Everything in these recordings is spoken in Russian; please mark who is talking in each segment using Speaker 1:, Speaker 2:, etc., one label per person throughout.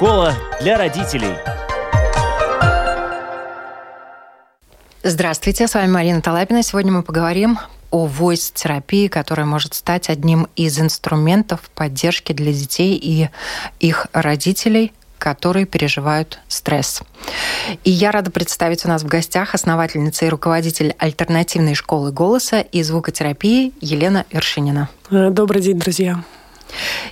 Speaker 1: Школа для родителей.
Speaker 2: Здравствуйте, с вами Марина Талапина. Сегодня мы поговорим о voice-терапии, которая может стать одним из инструментов поддержки для детей и их родителей которые переживают стресс. И я рада представить у нас в гостях основательница и руководитель альтернативной школы голоса и звукотерапии Елена Вершинина.
Speaker 3: Добрый день, друзья.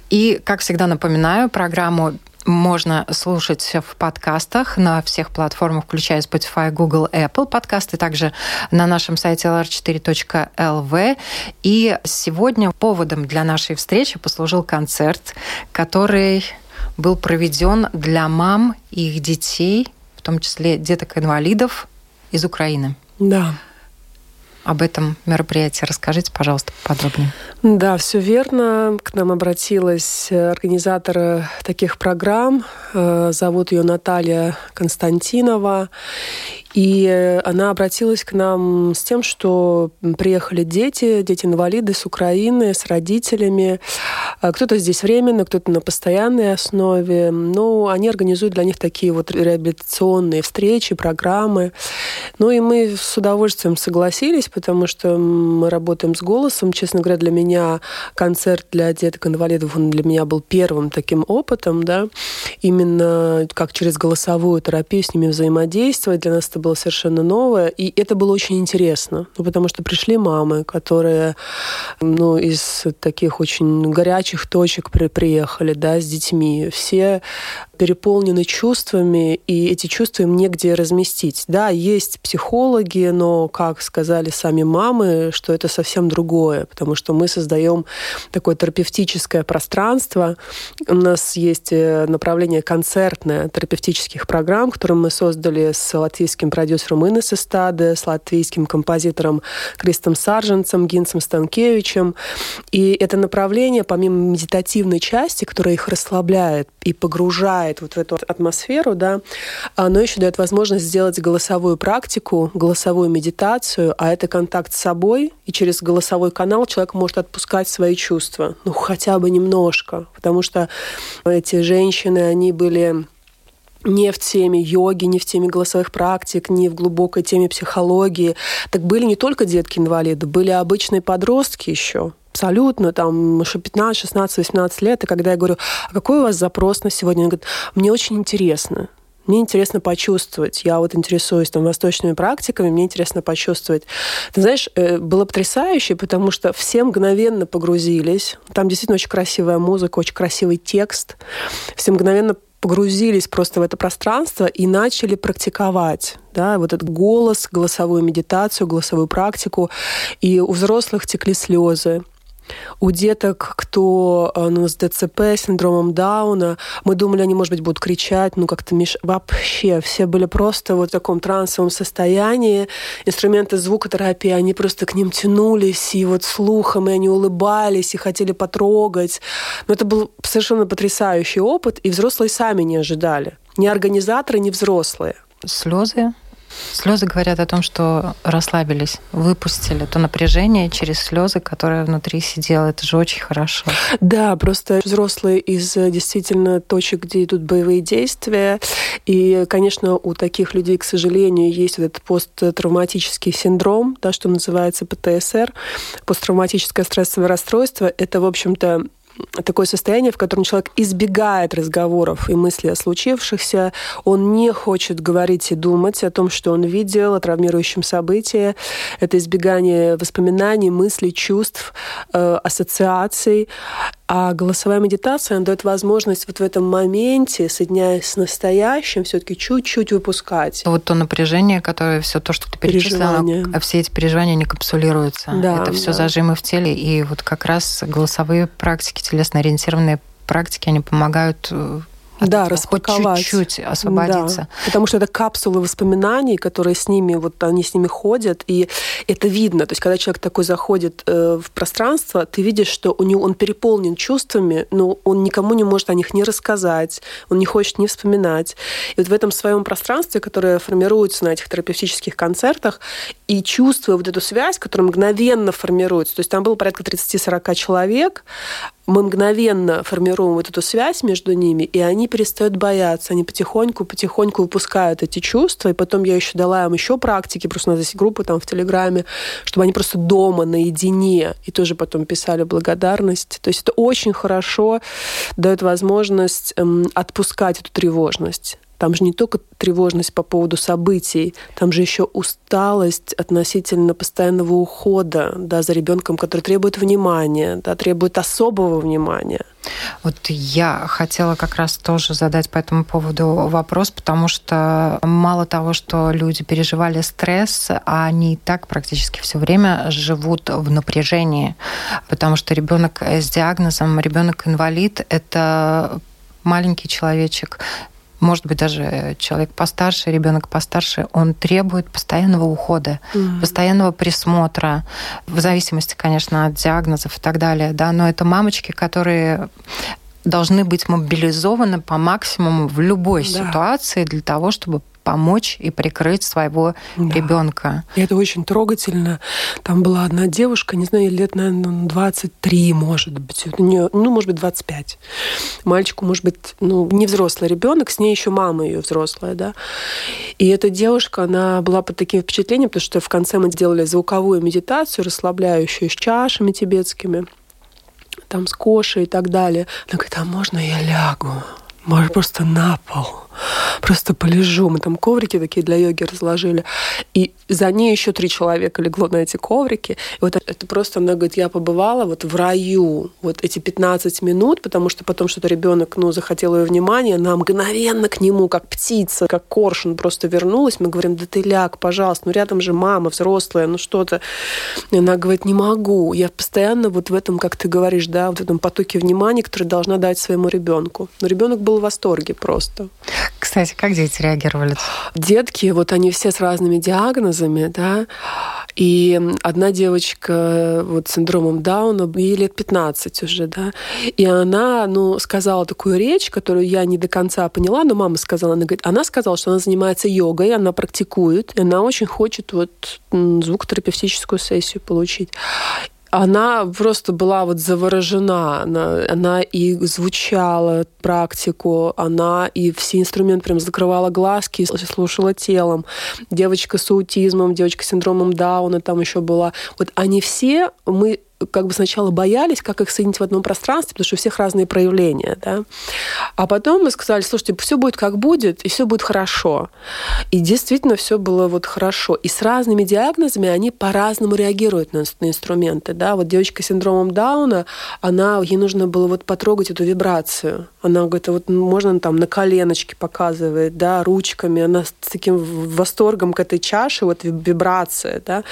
Speaker 2: И, как всегда, напоминаю, программу можно слушать в подкастах на всех платформах, включая Spotify, Google, Apple подкасты, также на нашем сайте lr4.lv. И сегодня поводом для нашей встречи послужил концерт, который был проведен для мам и их детей, в том числе деток-инвалидов из Украины.
Speaker 3: Да
Speaker 2: об этом мероприятии. Расскажите, пожалуйста, подробнее.
Speaker 3: Да, все верно. К нам обратилась организатор таких программ. Э, зовут ее Наталья Константинова. И она обратилась к нам с тем, что приехали дети, дети-инвалиды с Украины, с родителями. Э, кто-то здесь временно, кто-то на постоянной основе. Но они организуют для них такие вот реабилитационные встречи, программы. Ну и мы с удовольствием согласились, потому что мы работаем с голосом. Честно говоря, для меня концерт для деток-инвалидов, он для меня был первым таким опытом, да, именно как через голосовую терапию с ними взаимодействовать. Для нас это было совершенно новое, и это было очень интересно, ну, потому что пришли мамы, которые ну, из таких очень горячих точек при приехали, да, с детьми. Все переполнены чувствами, и эти чувства им негде разместить. Да, есть психологи, но, как сказали сами мамы, что это совсем другое, потому что мы создаем такое терапевтическое пространство. У нас есть э, направление концертное терапевтических программ, которые мы создали с латвийским продюсером Инес Эстаде, с латвийским композитором Кристом Сарженцем, Гинцем Станкевичем. И это направление, помимо медитативной части, которая их расслабляет и погружает погружает вот в эту атмосферу, да, оно еще дает возможность сделать голосовую практику, голосовую медитацию, а это контакт с собой, и через голосовой канал человек может отпускать свои чувства, ну, хотя бы немножко, потому что эти женщины, они были не в теме йоги, не в теме голосовых практик, не в глубокой теме психологии. Так были не только детки-инвалиды, были обычные подростки еще абсолютно, там, 15, 16, 18 лет, и когда я говорю, а какой у вас запрос на сегодня? Он говорит, мне очень интересно. Мне интересно почувствовать. Я вот интересуюсь там восточными практиками, мне интересно почувствовать. Ты знаешь, э, было потрясающе, потому что все мгновенно погрузились. Там действительно очень красивая музыка, очень красивый текст. Все мгновенно погрузились просто в это пространство и начали практиковать. Да, вот этот голос, голосовую медитацию, голосовую практику. И у взрослых текли слезы. У деток, кто э, ну, с ДЦП, синдромом Дауна, мы думали, они, может быть, будут кричать, ну, как-то меш... вообще все были просто вот в таком трансовом состоянии. Инструменты звукотерапии, они просто к ним тянулись, и вот слухом, и они улыбались, и хотели потрогать. Но это был совершенно потрясающий опыт, и взрослые сами не ожидали. Ни организаторы, ни взрослые.
Speaker 2: Слезы Слезы говорят о том, что расслабились, выпустили то напряжение через слезы, которое внутри сидело. Это же очень хорошо.
Speaker 3: Да, просто взрослые из э, действительно точек, где идут боевые действия. И, конечно, у таких людей, к сожалению, есть вот этот посттравматический синдром, да, что называется ПТСР, посттравматическое стрессовое расстройство. Это, в общем-то, такое состояние, в котором человек избегает разговоров и мыслей о случившихся, он не хочет говорить и думать о том, что он видел, о травмирующем событии. Это избегание воспоминаний, мыслей, чувств, э, ассоциаций. А голосовая медитация она дает возможность вот в этом моменте, соединяясь с настоящим, все-таки чуть-чуть выпускать.
Speaker 2: Вот то напряжение, которое все то, что ты перечислила, все эти переживания не капсулируются. Да, Это все да. зажимы в теле. И вот как раз голосовые практики, телесно-ориентированные практики, они помогают
Speaker 3: да, распаковать.
Speaker 2: чуть-чуть освободиться. Да,
Speaker 3: потому что это капсулы воспоминаний, которые с ними, вот они с ними ходят, и это видно. То есть, когда человек такой заходит э, в пространство, ты видишь, что у него он переполнен чувствами, но он никому не может о них не рассказать, он не хочет не вспоминать. И вот в этом своем пространстве, которое формируется на этих терапевтических концертах, и чувствуя вот эту связь, которая мгновенно формируется, то есть там было порядка 30-40 человек, мы мгновенно формируем вот эту связь между ними, и они перестают бояться, они потихоньку-потихоньку выпускают эти чувства, и потом я еще дала им еще практики, просто у нас есть группа там в Телеграме, чтобы они просто дома наедине и тоже потом писали благодарность. То есть это очень хорошо дает возможность эм, отпускать эту тревожность. Там же не только тревожность по поводу событий, там же еще усталость относительно постоянного ухода да, за ребенком, который требует внимания, да, требует особого внимания.
Speaker 2: Вот я хотела как раз тоже задать по этому поводу вопрос, потому что мало того, что люди переживали стресс, а они и так практически все время живут в напряжении, потому что ребенок с диагнозом, ребенок инвалид, это маленький человечек, может быть, даже человек постарше, ребенок постарше, он требует постоянного ухода, mm-hmm. постоянного присмотра, в зависимости, конечно, от диагнозов и так далее. Да, но это мамочки, которые должны быть мобилизованы по максимуму в любой да. ситуации для того, чтобы помочь и прикрыть своего да. ребенка.
Speaker 3: И это очень трогательно. Там была одна девушка, не знаю, лет, наверное, 23, может быть, ну, может быть, 25. Мальчику, может быть, ну, не взрослый ребенок, с ней еще мама ее взрослая, да. И эта девушка, она была под таким впечатлением, потому что в конце мы сделали звуковую медитацию, расслабляющую, с чашами тибетскими там с кошей и так далее. Она говорит, а можно я лягу? Может, просто на пол? Просто полежу. Мы там коврики такие для йоги разложили. И за ней еще три человека легло на эти коврики. И вот это просто, она говорит, я побывала вот в раю вот эти 15 минут, потому что потом что-то ребенок, ну, захотел ее внимания, она мгновенно к нему, как птица, как коршун просто вернулась. Мы говорим, да ты ляг, пожалуйста, ну рядом же мама взрослая, ну что-то. И она говорит, не могу. Я постоянно вот в этом, как ты говоришь, да, в этом потоке внимания, который должна дать своему ребенку. Но ребенок был в восторге просто.
Speaker 2: Кстати, как дети реагировали?
Speaker 3: Детки, вот они все с разными диагнозами, да, и одна девочка вот с синдромом Дауна, ей лет 15 уже, да, и она, ну, сказала такую речь, которую я не до конца поняла, но мама сказала, она говорит, она сказала, что она занимается йогой, она практикует, и она очень хочет вот звукотерапевтическую сессию получить она просто была вот заворожена. Она, она и звучала практику, она и все инструменты прям закрывала глазки, слушала телом. Девочка с аутизмом, девочка с синдромом Дауна там еще была. Вот они все, мы как бы сначала боялись, как их соединить в одном пространстве, потому что у всех разные проявления, да. А потом мы сказали, слушайте, все будет как будет, и все будет хорошо. И действительно все было вот хорошо. И с разными диагнозами они по-разному реагируют на, на инструменты, да. Вот девочка с синдромом Дауна, она, ей нужно было вот потрогать эту вибрацию. Она говорит, вот можно там на коленочке показывает, да, ручками, она с таким восторгом к этой чаше, вот вибрация, да.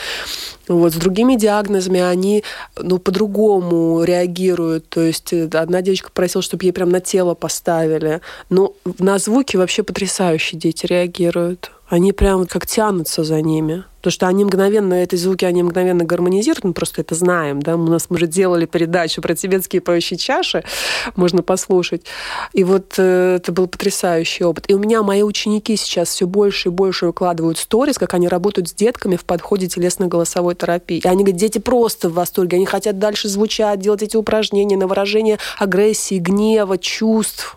Speaker 3: Вот с другими диагнозами они ну, по-другому реагируют. То есть э, одна девочка просила, чтобы ей прям на тело поставили. Но на звуки вообще потрясающие дети реагируют. Они прям как тянутся за ними. Потому что они мгновенно, эти звуки, они мгновенно гармонизируют, мы просто это знаем, да, у нас мы же делали передачу про тибетские поющие чаши, можно послушать. И вот э, это был потрясающий опыт. И у меня мои ученики сейчас все больше и больше выкладывают сторис, как они работают с детками в подходе телесно-голосовой терапии. И они говорят, дети просто в восторге, они хотят дальше звучать, делать эти упражнения на выражение агрессии, гнева, чувств.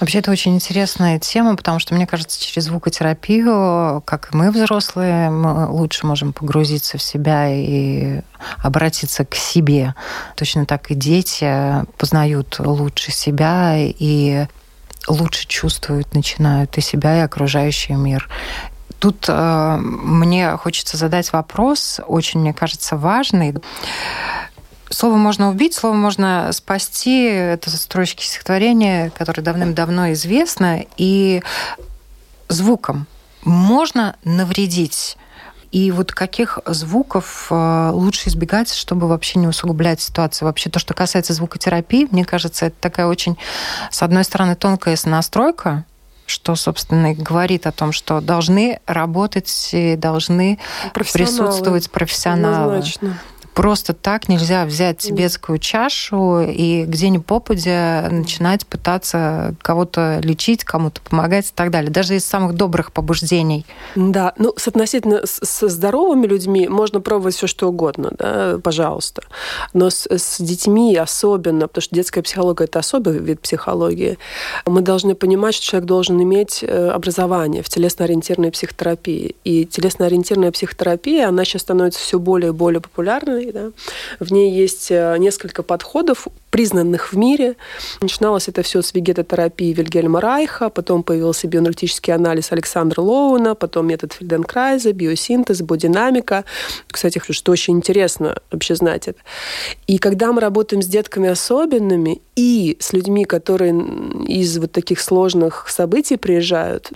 Speaker 2: Вообще, это очень интересная тема, потому что, мне кажется, через звукотерапию, как и мы, взрослые, мы лучше можем погрузиться в себя и обратиться к себе. Точно так и дети познают лучше себя и лучше чувствуют, начинают и себя, и окружающий мир. Тут э, мне хочется задать вопрос, очень, мне кажется, важный. Слово можно убить, слово можно спасти. Это строчки стихотворения, которое давным-давно известно. И звуком можно навредить. И вот каких звуков э, лучше избегать, чтобы вообще не усугублять ситуацию? Вообще то, что касается звукотерапии, мне кажется, это такая очень, с одной стороны, тонкая настройка, что, собственно, и говорит о том, что должны работать, должны присутствовать профессионалы.
Speaker 3: Однозначно
Speaker 2: просто так нельзя взять тибетскую чашу и где ни попадя начинать пытаться кого-то лечить, кому-то помогать и так далее. Даже из самых добрых побуждений.
Speaker 3: Да, ну, с относительно со здоровыми людьми можно пробовать все что угодно, да, пожалуйста. Но с, с детьми особенно, потому что детская психология – это особый вид психологии, мы должны понимать, что человек должен иметь э, образование в телесно-ориентированной психотерапии. И телесно-ориентированная психотерапия, она сейчас становится все более и более популярной. Да? В ней есть э, несколько подходов, признанных в мире. Начиналось это все с вегетотерапии Вильгельма Райха, потом появился биоэнергетический анализ Александра Лоуна, потом метод Фельденкрайза, биосинтез, бодинамика. Кстати, что очень интересно вообще знать это. И когда мы работаем с детками особенными и с людьми, которые из вот таких сложных событий приезжают,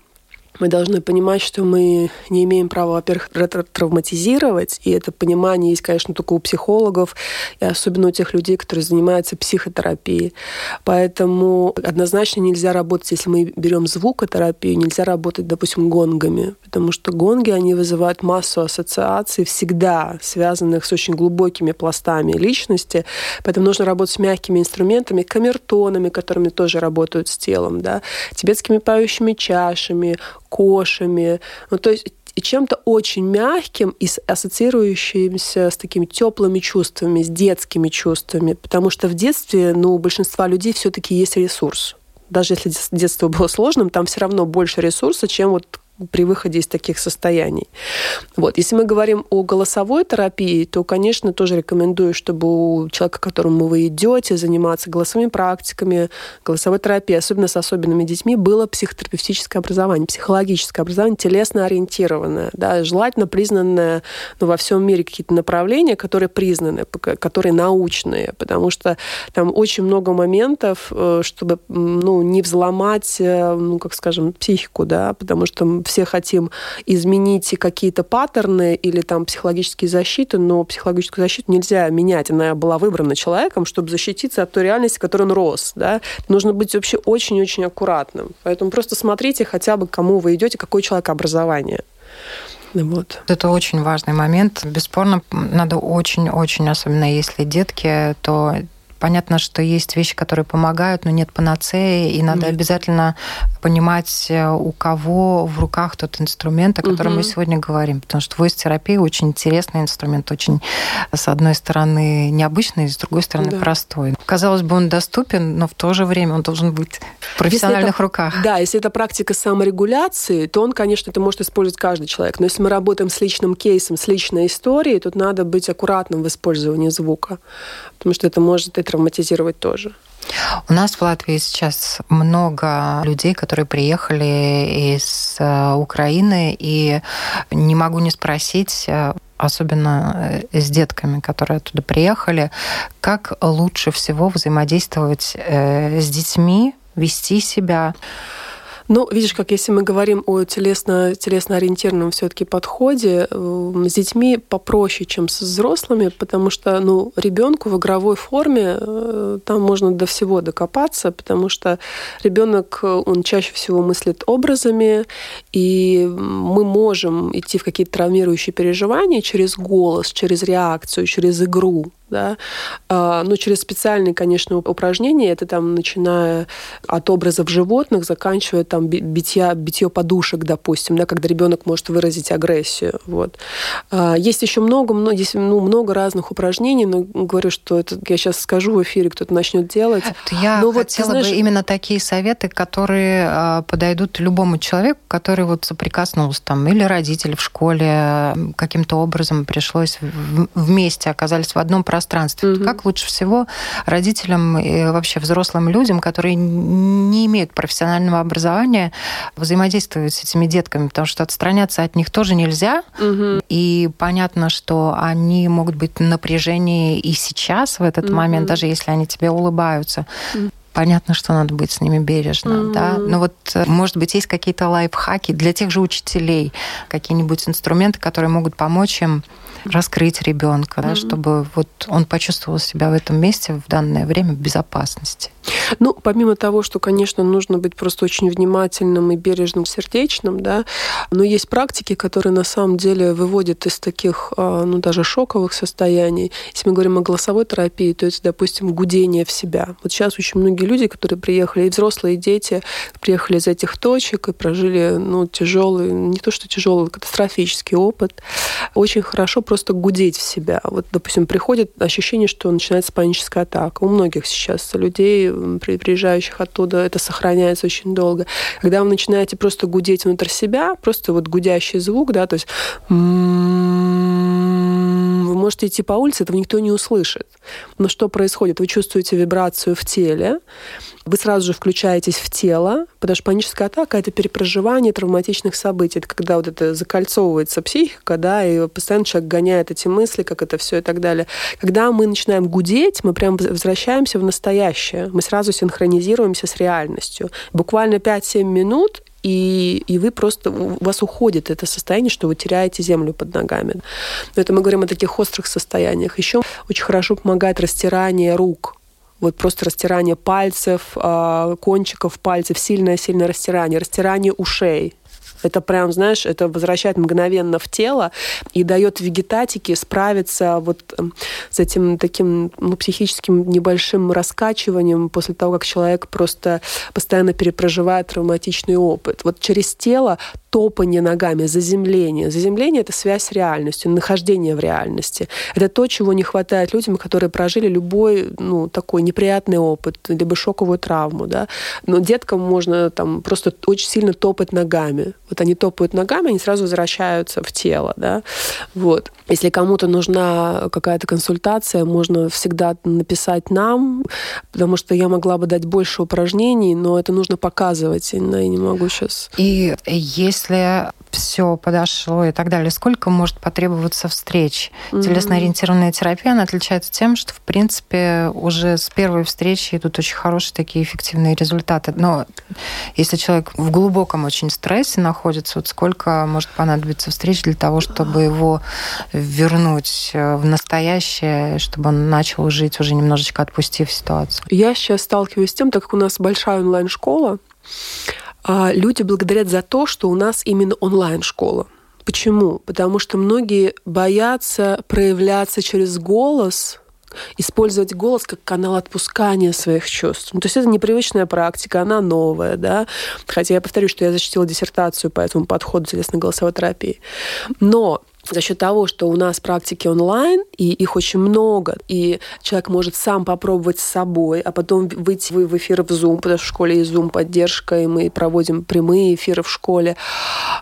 Speaker 3: мы должны понимать, что мы не имеем права, во-первых, травматизировать, и это понимание есть, конечно, только у психологов, и особенно у тех людей, которые занимаются психотерапией. Поэтому однозначно нельзя работать, если мы берем звукотерапию, нельзя работать, допустим, гонгами, потому что гонги, они вызывают массу ассоциаций, всегда связанных с очень глубокими пластами личности, поэтому нужно работать с мягкими инструментами, камертонами, которыми тоже работают с телом, да, тибетскими пающими чашами, кошами. Ну, то есть чем-то очень мягким и ассоциирующимся с такими теплыми чувствами, с детскими чувствами. Потому что в детстве ну, у большинства людей все-таки есть ресурс. Даже если детство было сложным, там все равно больше ресурса, чем вот при выходе из таких состояний. Вот. Если мы говорим о голосовой терапии, то, конечно, тоже рекомендую, чтобы у человека, к которому вы идете, заниматься голосовыми практиками, голосовой терапией, особенно с особенными детьми, было психотерапевтическое образование, психологическое образование, телесно ориентированное, да, желательно признанное ну, во всем мире какие-то направления, которые признаны, которые научные, потому что там очень много моментов, э, чтобы ну, не взломать, э, ну, как скажем, психику, да, потому что все хотим изменить какие-то паттерны или там психологические защиты, но психологическую защиту нельзя менять. Она была выбрана человеком, чтобы защититься от той реальности, в которой он рос. Да? Нужно быть вообще очень-очень аккуратным. Поэтому просто смотрите хотя бы, кому вы идете, какой человек образование.
Speaker 2: Вот. Это очень важный момент. Бесспорно, надо очень-очень, особенно если детки, то Понятно, что есть вещи, которые помогают, но нет панацеи, и надо нет. обязательно понимать, э, у кого в руках тот инструмент, о котором угу. мы сегодня говорим. Потому что voice-терапия очень интересный инструмент, очень, с одной стороны, необычный, с другой стороны, да. простой. Казалось бы, он доступен, но в то же время он должен быть в профессиональных
Speaker 3: это,
Speaker 2: руках.
Speaker 3: Да, если это практика саморегуляции, то он, конечно, это может использовать каждый человек. Но если мы работаем с личным кейсом, с личной историей, тут надо быть аккуратным в использовании звука, потому что это может травматизировать тоже.
Speaker 2: У нас в Латвии сейчас много людей, которые приехали из э, Украины, и не могу не спросить, э, особенно э, с детками, которые оттуда приехали, как лучше всего взаимодействовать с детьми, вести себя.
Speaker 3: Ну, видишь, как если мы говорим о телесно, телесно-ориентированном все-таки подходе, с детьми попроще, чем с взрослыми, потому что ну, ребенку в игровой форме э, там можно до всего докопаться, потому что ребенок, он чаще всего мыслит образами, и мы можем идти в какие-то травмирующие переживания через голос, через реакцию, через игру да, а, но через специальные, конечно, упражнения, это там начиная от образов животных, заканчивая там битья, битье подушек, допустим, да, когда ребенок может выразить агрессию, вот. А, есть еще много, много, есть, ну, много разных упражнений, но говорю, что это я сейчас скажу в эфире, кто-то начнет делать.
Speaker 2: Я но хотела вот, знаешь... бы именно такие советы, которые а, подойдут любому человеку, который вот соприкоснулся там, или родители в школе каким-то образом пришлось вместе оказались в одном пространстве. Угу. Как лучше всего родителям и вообще взрослым людям, которые не имеют профессионального образования, взаимодействовать с этими детками, потому что отстраняться от них тоже нельзя. Угу. И понятно, что они могут быть в напряжении и сейчас, в этот угу. момент, даже если они тебе улыбаются. Угу понятно, что надо быть с ними бережно, mm-hmm. да. Но вот, э, может быть, есть какие-то лайфхаки для тех же учителей, какие-нибудь инструменты, которые могут помочь им раскрыть ребенка, mm-hmm. да, чтобы вот он почувствовал себя в этом месте в данное время в безопасности.
Speaker 3: Ну, помимо того, что, конечно, нужно быть просто очень внимательным и бережным, сердечным, да, но есть практики, которые на самом деле выводят из таких, а, ну, даже шоковых состояний. Если мы говорим о голосовой терапии, то это, допустим, гудение в себя. Вот сейчас очень многие люди, которые приехали, и взрослые, и дети, приехали из этих точек и прожили, ну, тяжелый, не то что тяжелый, катастрофический опыт, очень хорошо просто гудеть в себя. Вот, допустим, приходит ощущение, что начинается паническая атака. У многих сейчас людей, приезжающих оттуда, это сохраняется очень долго. Когда вы начинаете просто гудеть внутрь себя, просто вот гудящий звук, да, то есть можете идти по улице, этого никто не услышит. Но что происходит? Вы чувствуете вибрацию в теле, вы сразу же включаетесь в тело, потому что паническая атака — это перепроживание травматичных событий. Это когда вот это закольцовывается психика, да, и постоянно человек гоняет эти мысли, как это все и так далее. Когда мы начинаем гудеть, мы прям возвращаемся в настоящее. Мы сразу синхронизируемся с реальностью. Буквально 5-7 минут, и, и вы просто, у вас уходит это состояние, что вы теряете землю под ногами. Но это мы говорим о таких острых состояниях. Еще очень хорошо помогает растирание рук вот просто растирание пальцев, а, кончиков пальцев, сильное-сильное растирание, растирание ушей. Это прям, знаешь, это возвращает мгновенно в тело и дает вегетатике справиться вот эм, с этим таким ну, психическим небольшим раскачиванием после того, как человек просто постоянно перепроживает травматичный опыт. Вот через тело топание ногами, заземление. Заземление — это связь с реальностью, нахождение в реальности. Это то, чего не хватает людям, которые прожили любой ну, такой неприятный опыт, либо шоковую травму. Да? Но деткам можно там просто очень сильно топать ногами. Вот они топают ногами, они сразу возвращаются в тело. Да? Вот. Если кому-то нужна какая-то консультация, можно всегда написать нам, потому что я могла бы дать больше упражнений, но это нужно показывать, и я не могу сейчас.
Speaker 2: И если если все подошло и так далее, сколько может потребоваться встреч? Mm-hmm. Телесно-ориентированная терапия, она отличается тем, что, в принципе, уже с первой встречи идут очень хорошие такие эффективные результаты. Но если человек в глубоком очень стрессе находится, вот сколько может понадобиться встреч для того, чтобы его вернуть в настоящее, чтобы он начал жить уже немножечко отпустив ситуацию?
Speaker 3: Я сейчас сталкиваюсь с тем, так как у нас большая онлайн-школа, люди благодарят за то, что у нас именно онлайн-школа. Почему? Потому что многие боятся проявляться через голос, использовать голос как канал отпускания своих чувств. Ну, то есть это непривычная практика, она новая, да. Хотя я повторю, что я защитила диссертацию по этому подходу телесно-голосовой терапии. Но за счет того, что у нас практики онлайн, и их очень много, и человек может сам попробовать с собой, а потом выйти в эфир в Zoom, потому что в школе есть Zoom поддержка, и мы проводим прямые эфиры в школе.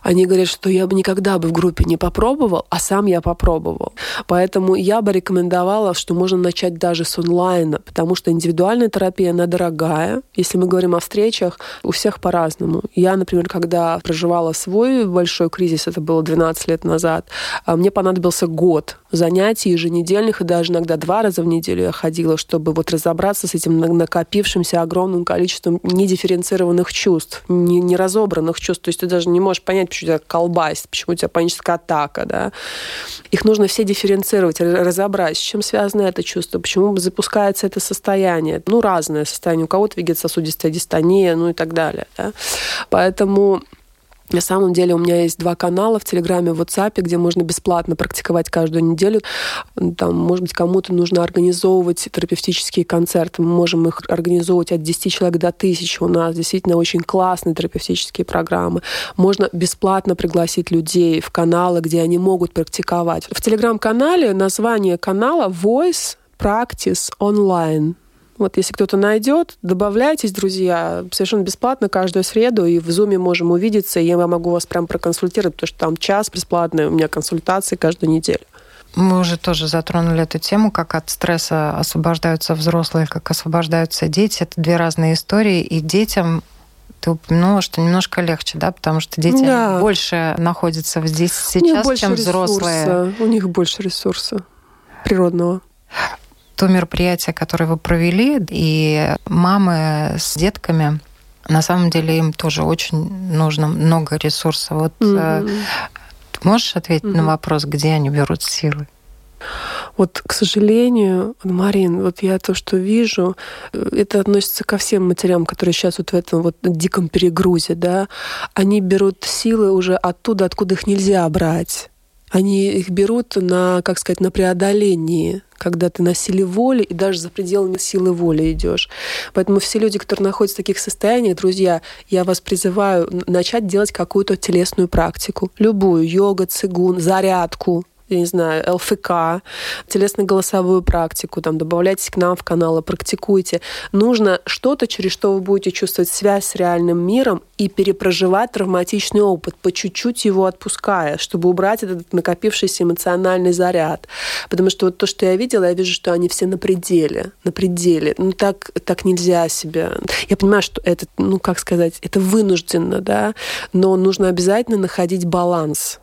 Speaker 3: Они говорят, что я бы никогда бы в группе не попробовал, а сам я попробовал. Поэтому я бы рекомендовала, что можно начать даже с онлайна, потому что индивидуальная терапия, она дорогая. Если мы говорим о встречах, у всех по-разному. Я, например, когда проживала свой большой кризис, это было 12 лет назад, мне понадобился год занятий еженедельных, и даже иногда два раза в неделю я ходила, чтобы вот разобраться с этим накопившимся огромным количеством недифференцированных чувств, неразобранных чувств. То есть ты даже не можешь понять, почему у тебя колбасит, почему у тебя паническая атака. Да? Их нужно все дифференцировать, разобрать, с чем связано это чувство, почему запускается это состояние. Ну, разное состояние. У кого-то вегетососудистая дистония, ну и так далее. Да? Поэтому на самом деле у меня есть два канала в Телеграме, в WhatsApp, где можно бесплатно практиковать каждую неделю. Там, может быть, кому-то нужно организовывать терапевтические концерты. Мы можем их организовывать от 10 человек до 1000. У нас действительно очень классные терапевтические программы. Можно бесплатно пригласить людей в каналы, где они могут практиковать. В Телеграм-канале название канала Voice Practice Online. Вот если кто-то найдет, добавляйтесь, друзья, совершенно бесплатно каждую среду, и в Зуме можем увидеться, и я могу вас прям проконсультировать, потому что там час бесплатный у меня консультации каждую неделю.
Speaker 2: Мы уже тоже затронули эту тему, как от стресса освобождаются взрослые, как освобождаются дети. Это две разные истории, и детям ты упомянула, что немножко легче, да, потому что дети да. больше находятся здесь сейчас, чем ресурса. взрослые.
Speaker 3: У них больше ресурса природного
Speaker 2: то мероприятие, которое вы провели, и мамы с детками, на самом деле им тоже очень нужно много ресурсов. Вот mm-hmm. ты можешь ответить mm-hmm. на вопрос, где они берут силы?
Speaker 3: Вот, к сожалению, Марин, вот я то, что вижу, э, это относится ко всем матерям, которые сейчас вот в этом вот диком перегрузе, да, они берут силы уже оттуда, откуда их нельзя брать. Они их берут на, как сказать, на преодолении, когда ты на силе воли и даже за пределами силы воли идешь. Поэтому все люди, которые находятся в таких состояниях, друзья, я вас призываю начать делать какую-то телесную практику. Любую. Йога, цигун, зарядку, я не знаю, ЛФК, телесно-голосовую практику, там, добавляйтесь к нам в канал, практикуйте. Нужно что-то, через что вы будете чувствовать связь с реальным миром и перепроживать травматичный опыт, по чуть-чуть его отпуская, чтобы убрать этот накопившийся эмоциональный заряд. Потому что вот то, что я видела, я вижу, что они все на пределе, на пределе. Ну, так, так нельзя себя... Я понимаю, что это, ну, как сказать, это вынужденно, да, но нужно обязательно находить баланс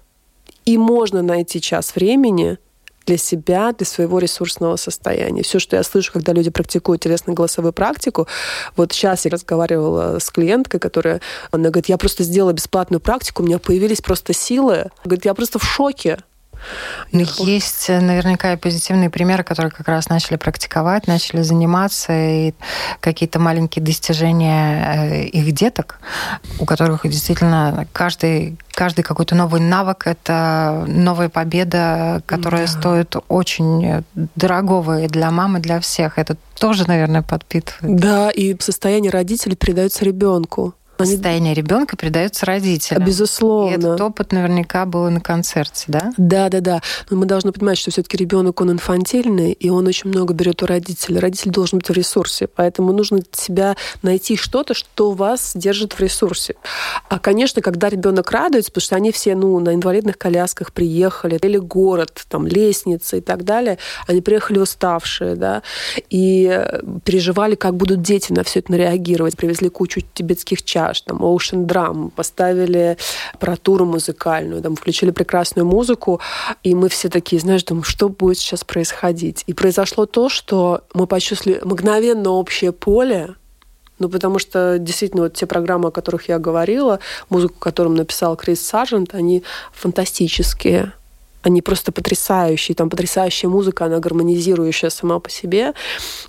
Speaker 3: и можно найти час времени для себя, для своего ресурсного состояния. Все, что я слышу, когда люди практикуют телесно-голосовую практику, вот сейчас я разговаривала с клиенткой, которая, она говорит, я просто сделала бесплатную практику, у меня появились просто силы. Говорит, я просто в шоке.
Speaker 2: Ну, есть э, наверняка и позитивные примеры, которые как раз начали практиковать, начали заниматься, и какие-то маленькие достижения э, их деток, у которых действительно каждый, каждый какой-то новый навык – это новая победа, которая да. стоит очень дорогого и для мамы, и для всех. Это тоже, наверное, подпитывает.
Speaker 3: Да, и состояние родителей передается ребенку.
Speaker 2: Они... Состояние ребенка передается родителям.
Speaker 3: Безусловно.
Speaker 2: И этот опыт наверняка был на концерте, да?
Speaker 3: Да, да, да. Но мы должны понимать, что все-таки ребенок он инфантильный, и он очень много берет у родителя. Родитель должен быть в ресурсе, поэтому нужно себя найти что-то, что вас держит в ресурсе. А, конечно, когда ребенок радуется, потому что они все, ну, на инвалидных колясках приехали, или город, там, лестница и так далее, они приехали уставшие, да, и э, переживали, как будут дети на все это реагировать, привезли кучу тибетских чаш, пейзаж, там Ocean Drum, поставили аппаратуру музыкальную, там включили прекрасную музыку, и мы все такие, знаешь, думаем, что будет сейчас происходить. И произошло то, что мы почувствовали мгновенно общее поле, ну, потому что действительно вот те программы, о которых я говорила, музыку, которую написал Крис Саржент, они фантастические они просто потрясающие. Там потрясающая музыка, она гармонизирующая сама по себе.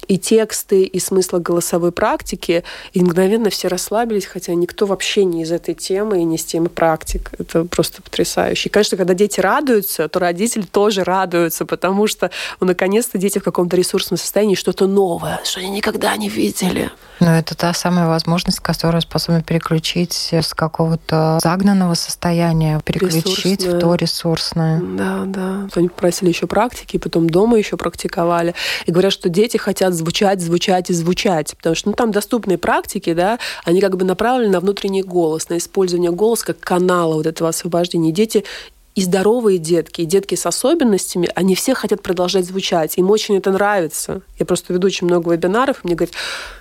Speaker 3: И тексты, и смысла голосовой практики. И мгновенно все расслабились, хотя никто вообще не из этой темы и не с темы практик. Это просто потрясающе. И, конечно, когда дети радуются, то родители тоже радуются, потому что ну, наконец-то дети в каком-то ресурсном состоянии что-то новое, что они никогда не видели.
Speaker 2: Но это та самая возможность, которая способна переключить с какого-то загнанного состояния, переключить Ресурсное. в то ресурсное.
Speaker 3: Да, да. Они попросили еще практики, потом дома еще практиковали. И говорят, что дети хотят звучать, звучать и звучать. Потому что ну, там доступные практики, да, они как бы направлены на внутренний голос, на использование голоса как канала вот этого освобождения. Дети и здоровые детки, и детки с особенностями, они все хотят продолжать звучать. Им очень это нравится. Я просто веду очень много вебинаров, и мне говорят,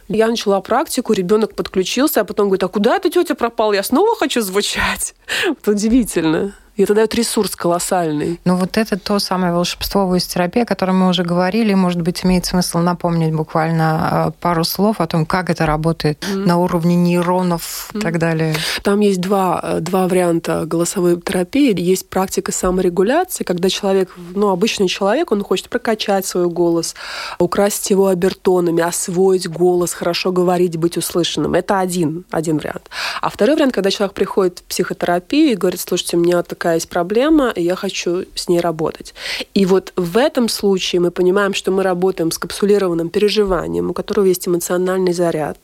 Speaker 3: я начала практику, ребенок подключился, а потом говорит, а куда эта тетя пропала? Я снова хочу звучать. Это удивительно. И это дает ресурс колоссальный.
Speaker 2: Ну вот это то самое волшебство в терапии, о котором мы уже говорили. Может быть, имеет смысл напомнить буквально э, пару слов о том, как это работает mm. на уровне нейронов mm. и так далее.
Speaker 3: Там есть два, э, два варианта голосовой терапии. Есть практика саморегуляции, когда человек, ну, обычный человек, он хочет прокачать свой голос, украсить его обертонами, освоить голос, хорошо говорить, быть услышанным. Это один, один вариант. А второй вариант, когда человек приходит в психотерапию и говорит, слушайте, у меня такая есть проблема, и я хочу с ней работать. И вот в этом случае мы понимаем, что мы работаем с капсулированным переживанием, у которого есть эмоциональный заряд.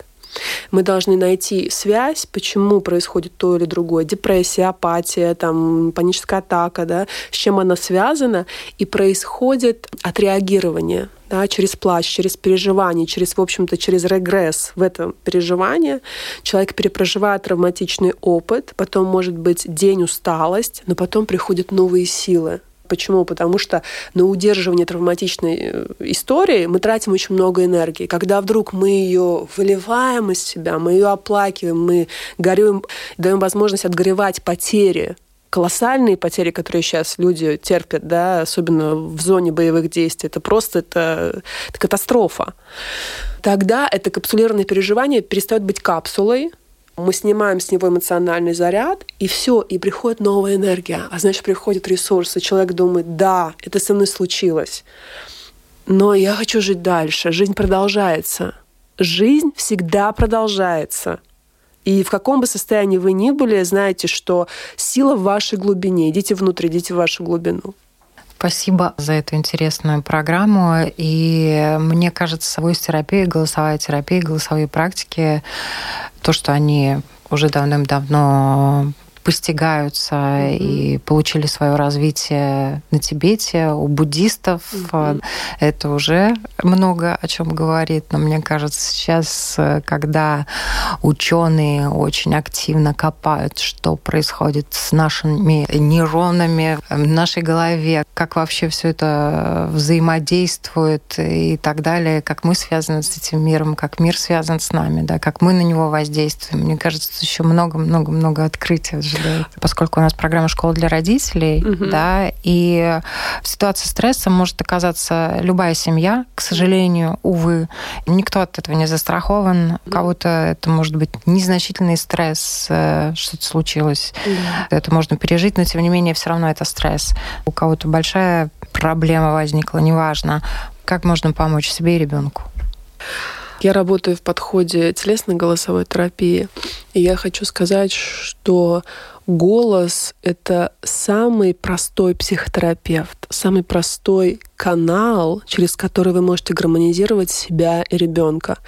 Speaker 3: Мы должны найти связь, почему происходит то или другое. Депрессия, апатия, там, паническая атака, да, с чем она связана, и происходит отреагирование да, через плач, через переживание, через, в общем-то, через регресс в этом переживании. Человек перепроживает травматичный опыт, потом может быть день усталость, но потом приходят новые силы. Почему? Потому что на удерживание травматичной э, истории мы тратим очень много энергии. Когда вдруг мы ее выливаем из себя, мы ее оплакиваем, мы горюем, даем возможность отгоревать потери, колоссальные потери, которые сейчас люди терпят, да, особенно в зоне боевых действий, это просто это, это катастрофа. Тогда это капсулированное переживание перестает быть капсулой, Мы снимаем с него эмоциональный заряд, и все, и приходит новая энергия. А значит, приходят ресурсы. Человек думает, да, это со мной случилось. Но я хочу жить дальше. Жизнь продолжается. Жизнь всегда продолжается. И в каком бы состоянии вы ни были, знаете, что сила в вашей глубине. Идите внутрь, идите в вашу глубину.
Speaker 2: Спасибо за эту интересную программу. И мне кажется, voice терапия, голосовая терапия, голосовые практики, то, что они уже давным-давно постигаются mm-hmm. и получили свое развитие на Тибете, у буддистов. Mm-hmm. Это уже много о чем говорит. Но мне кажется, сейчас, когда ученые очень активно копают, что происходит с нашими нейронами в нашей голове, как вообще все это взаимодействует и так далее, как мы связаны с этим миром, как мир связан с нами, да, как мы на него воздействуем. Мне кажется, еще много-много-много открытий ожидает. Поскольку у нас программа «Школа для родителей», угу. да, и в ситуации стресса может оказаться любая семья, к сожалению, увы. Никто от этого не застрахован. У кого-то это может быть незначительный стресс, э, что-то случилось. Да. Это можно пережить, но тем не менее все равно это стресс. У кого-то большая проблема возникла, неважно. Как можно помочь себе и ребенку?
Speaker 3: Я работаю в подходе телесной голосовой терапии, и я хочу сказать, что голос — это самый простой психотерапевт, самый простой канал, через который вы можете гармонизировать себя и ребенка.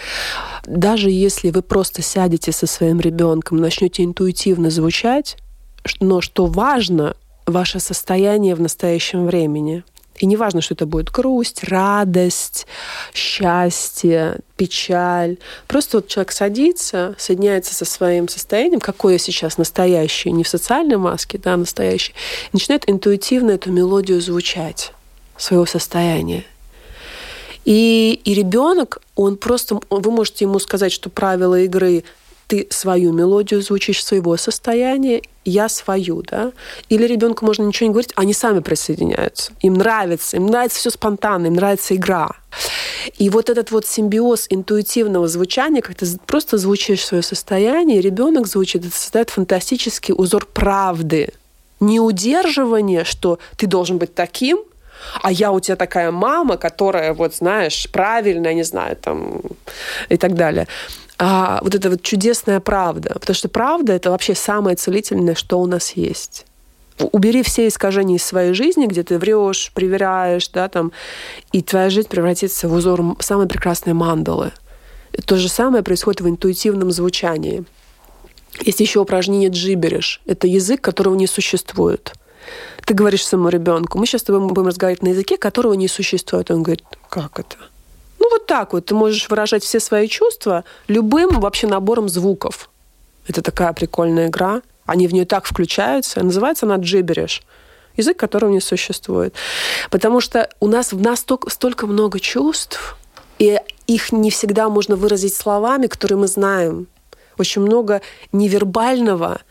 Speaker 3: Даже если вы просто сядете со своим ребенком, начнете интуитивно звучать, но что важно, ваше состояние в настоящем времени. И не важно, что это будет грусть, радость, счастье, печаль. Просто вот человек садится, соединяется со своим состоянием, какой я сейчас настоящий, не в социальной маске, да, настоящий, и начинает интуитивно эту мелодию звучать своего состояния. И, и ребенок, он просто, вы можете ему сказать, что правила игры ты свою мелодию звучишь своего состояния, я свою, да. Или ребенку можно ничего не говорить, они сами присоединяются. Им нравится, им нравится все спонтанно, им нравится игра. И вот этот вот симбиоз интуитивного звучания, как ты просто звучишь свое состояние, ребенок звучит, это создает фантастический узор правды. Не удерживание, что ты должен быть таким, а я у тебя такая мама, которая, вот знаешь, правильная, не знаю, там, и так далее а, вот эта вот чудесная правда. Потому что правда — это вообще самое целительное, что у нас есть. Убери все искажения из своей жизни, где ты врешь, проверяешь, да, там, и твоя жизнь превратится в узор самой прекрасной мандалы. То же самое происходит в интуитивном звучании. Есть еще упражнение джибериш. Это язык, которого не существует. Ты говоришь своему ребенку, мы сейчас с тобой будем разговаривать на языке, которого не существует. Он говорит, как это? Так вот. Ты можешь выражать все свои чувства любым вообще набором звуков. Это такая прикольная игра. Они в нее так включаются. Называется она джибериш. Язык, которого не существует. Потому что у нас в нас столько, столько много чувств, и их не всегда можно выразить словами, которые мы знаем. Очень много невербального,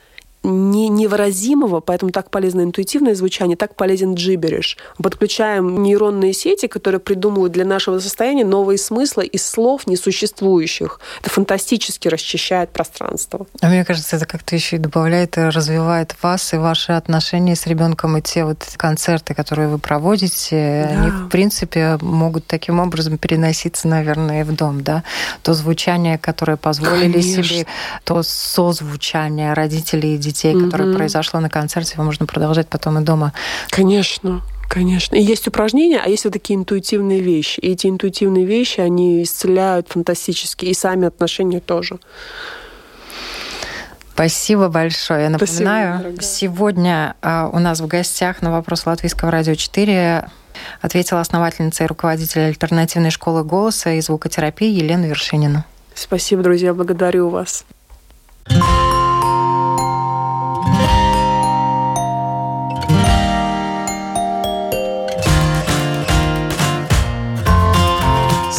Speaker 3: не, невыразимого, поэтому так полезно интуитивное звучание, так полезен джибериш. Подключаем нейронные сети, которые придумывают для нашего состояния новые смыслы из слов несуществующих. Это фантастически расчищает пространство.
Speaker 2: А мне кажется, это как-то еще и добавляет и развивает вас и ваши отношения с ребенком, и те вот концерты, которые вы проводите, да. они, в принципе, могут таким образом переноситься, наверное, в дом, да? То звучание, которое позволили Конечно. себе, то созвучание родителей и детей, которое произошло на концерте, его можно продолжать потом и дома.
Speaker 3: Конечно. Конечно. И есть упражнения, а есть вот такие интуитивные вещи. И эти интуитивные вещи, они исцеляют фантастически. И сами отношения тоже.
Speaker 2: Спасибо большое. Я напоминаю, Спасибо, сегодня а, у нас в гостях на вопрос Латвийского радио 4 ответила основательница и руководитель альтернативной школы голоса и звукотерапии Елена Вершинина.
Speaker 3: Спасибо, друзья, благодарю вас.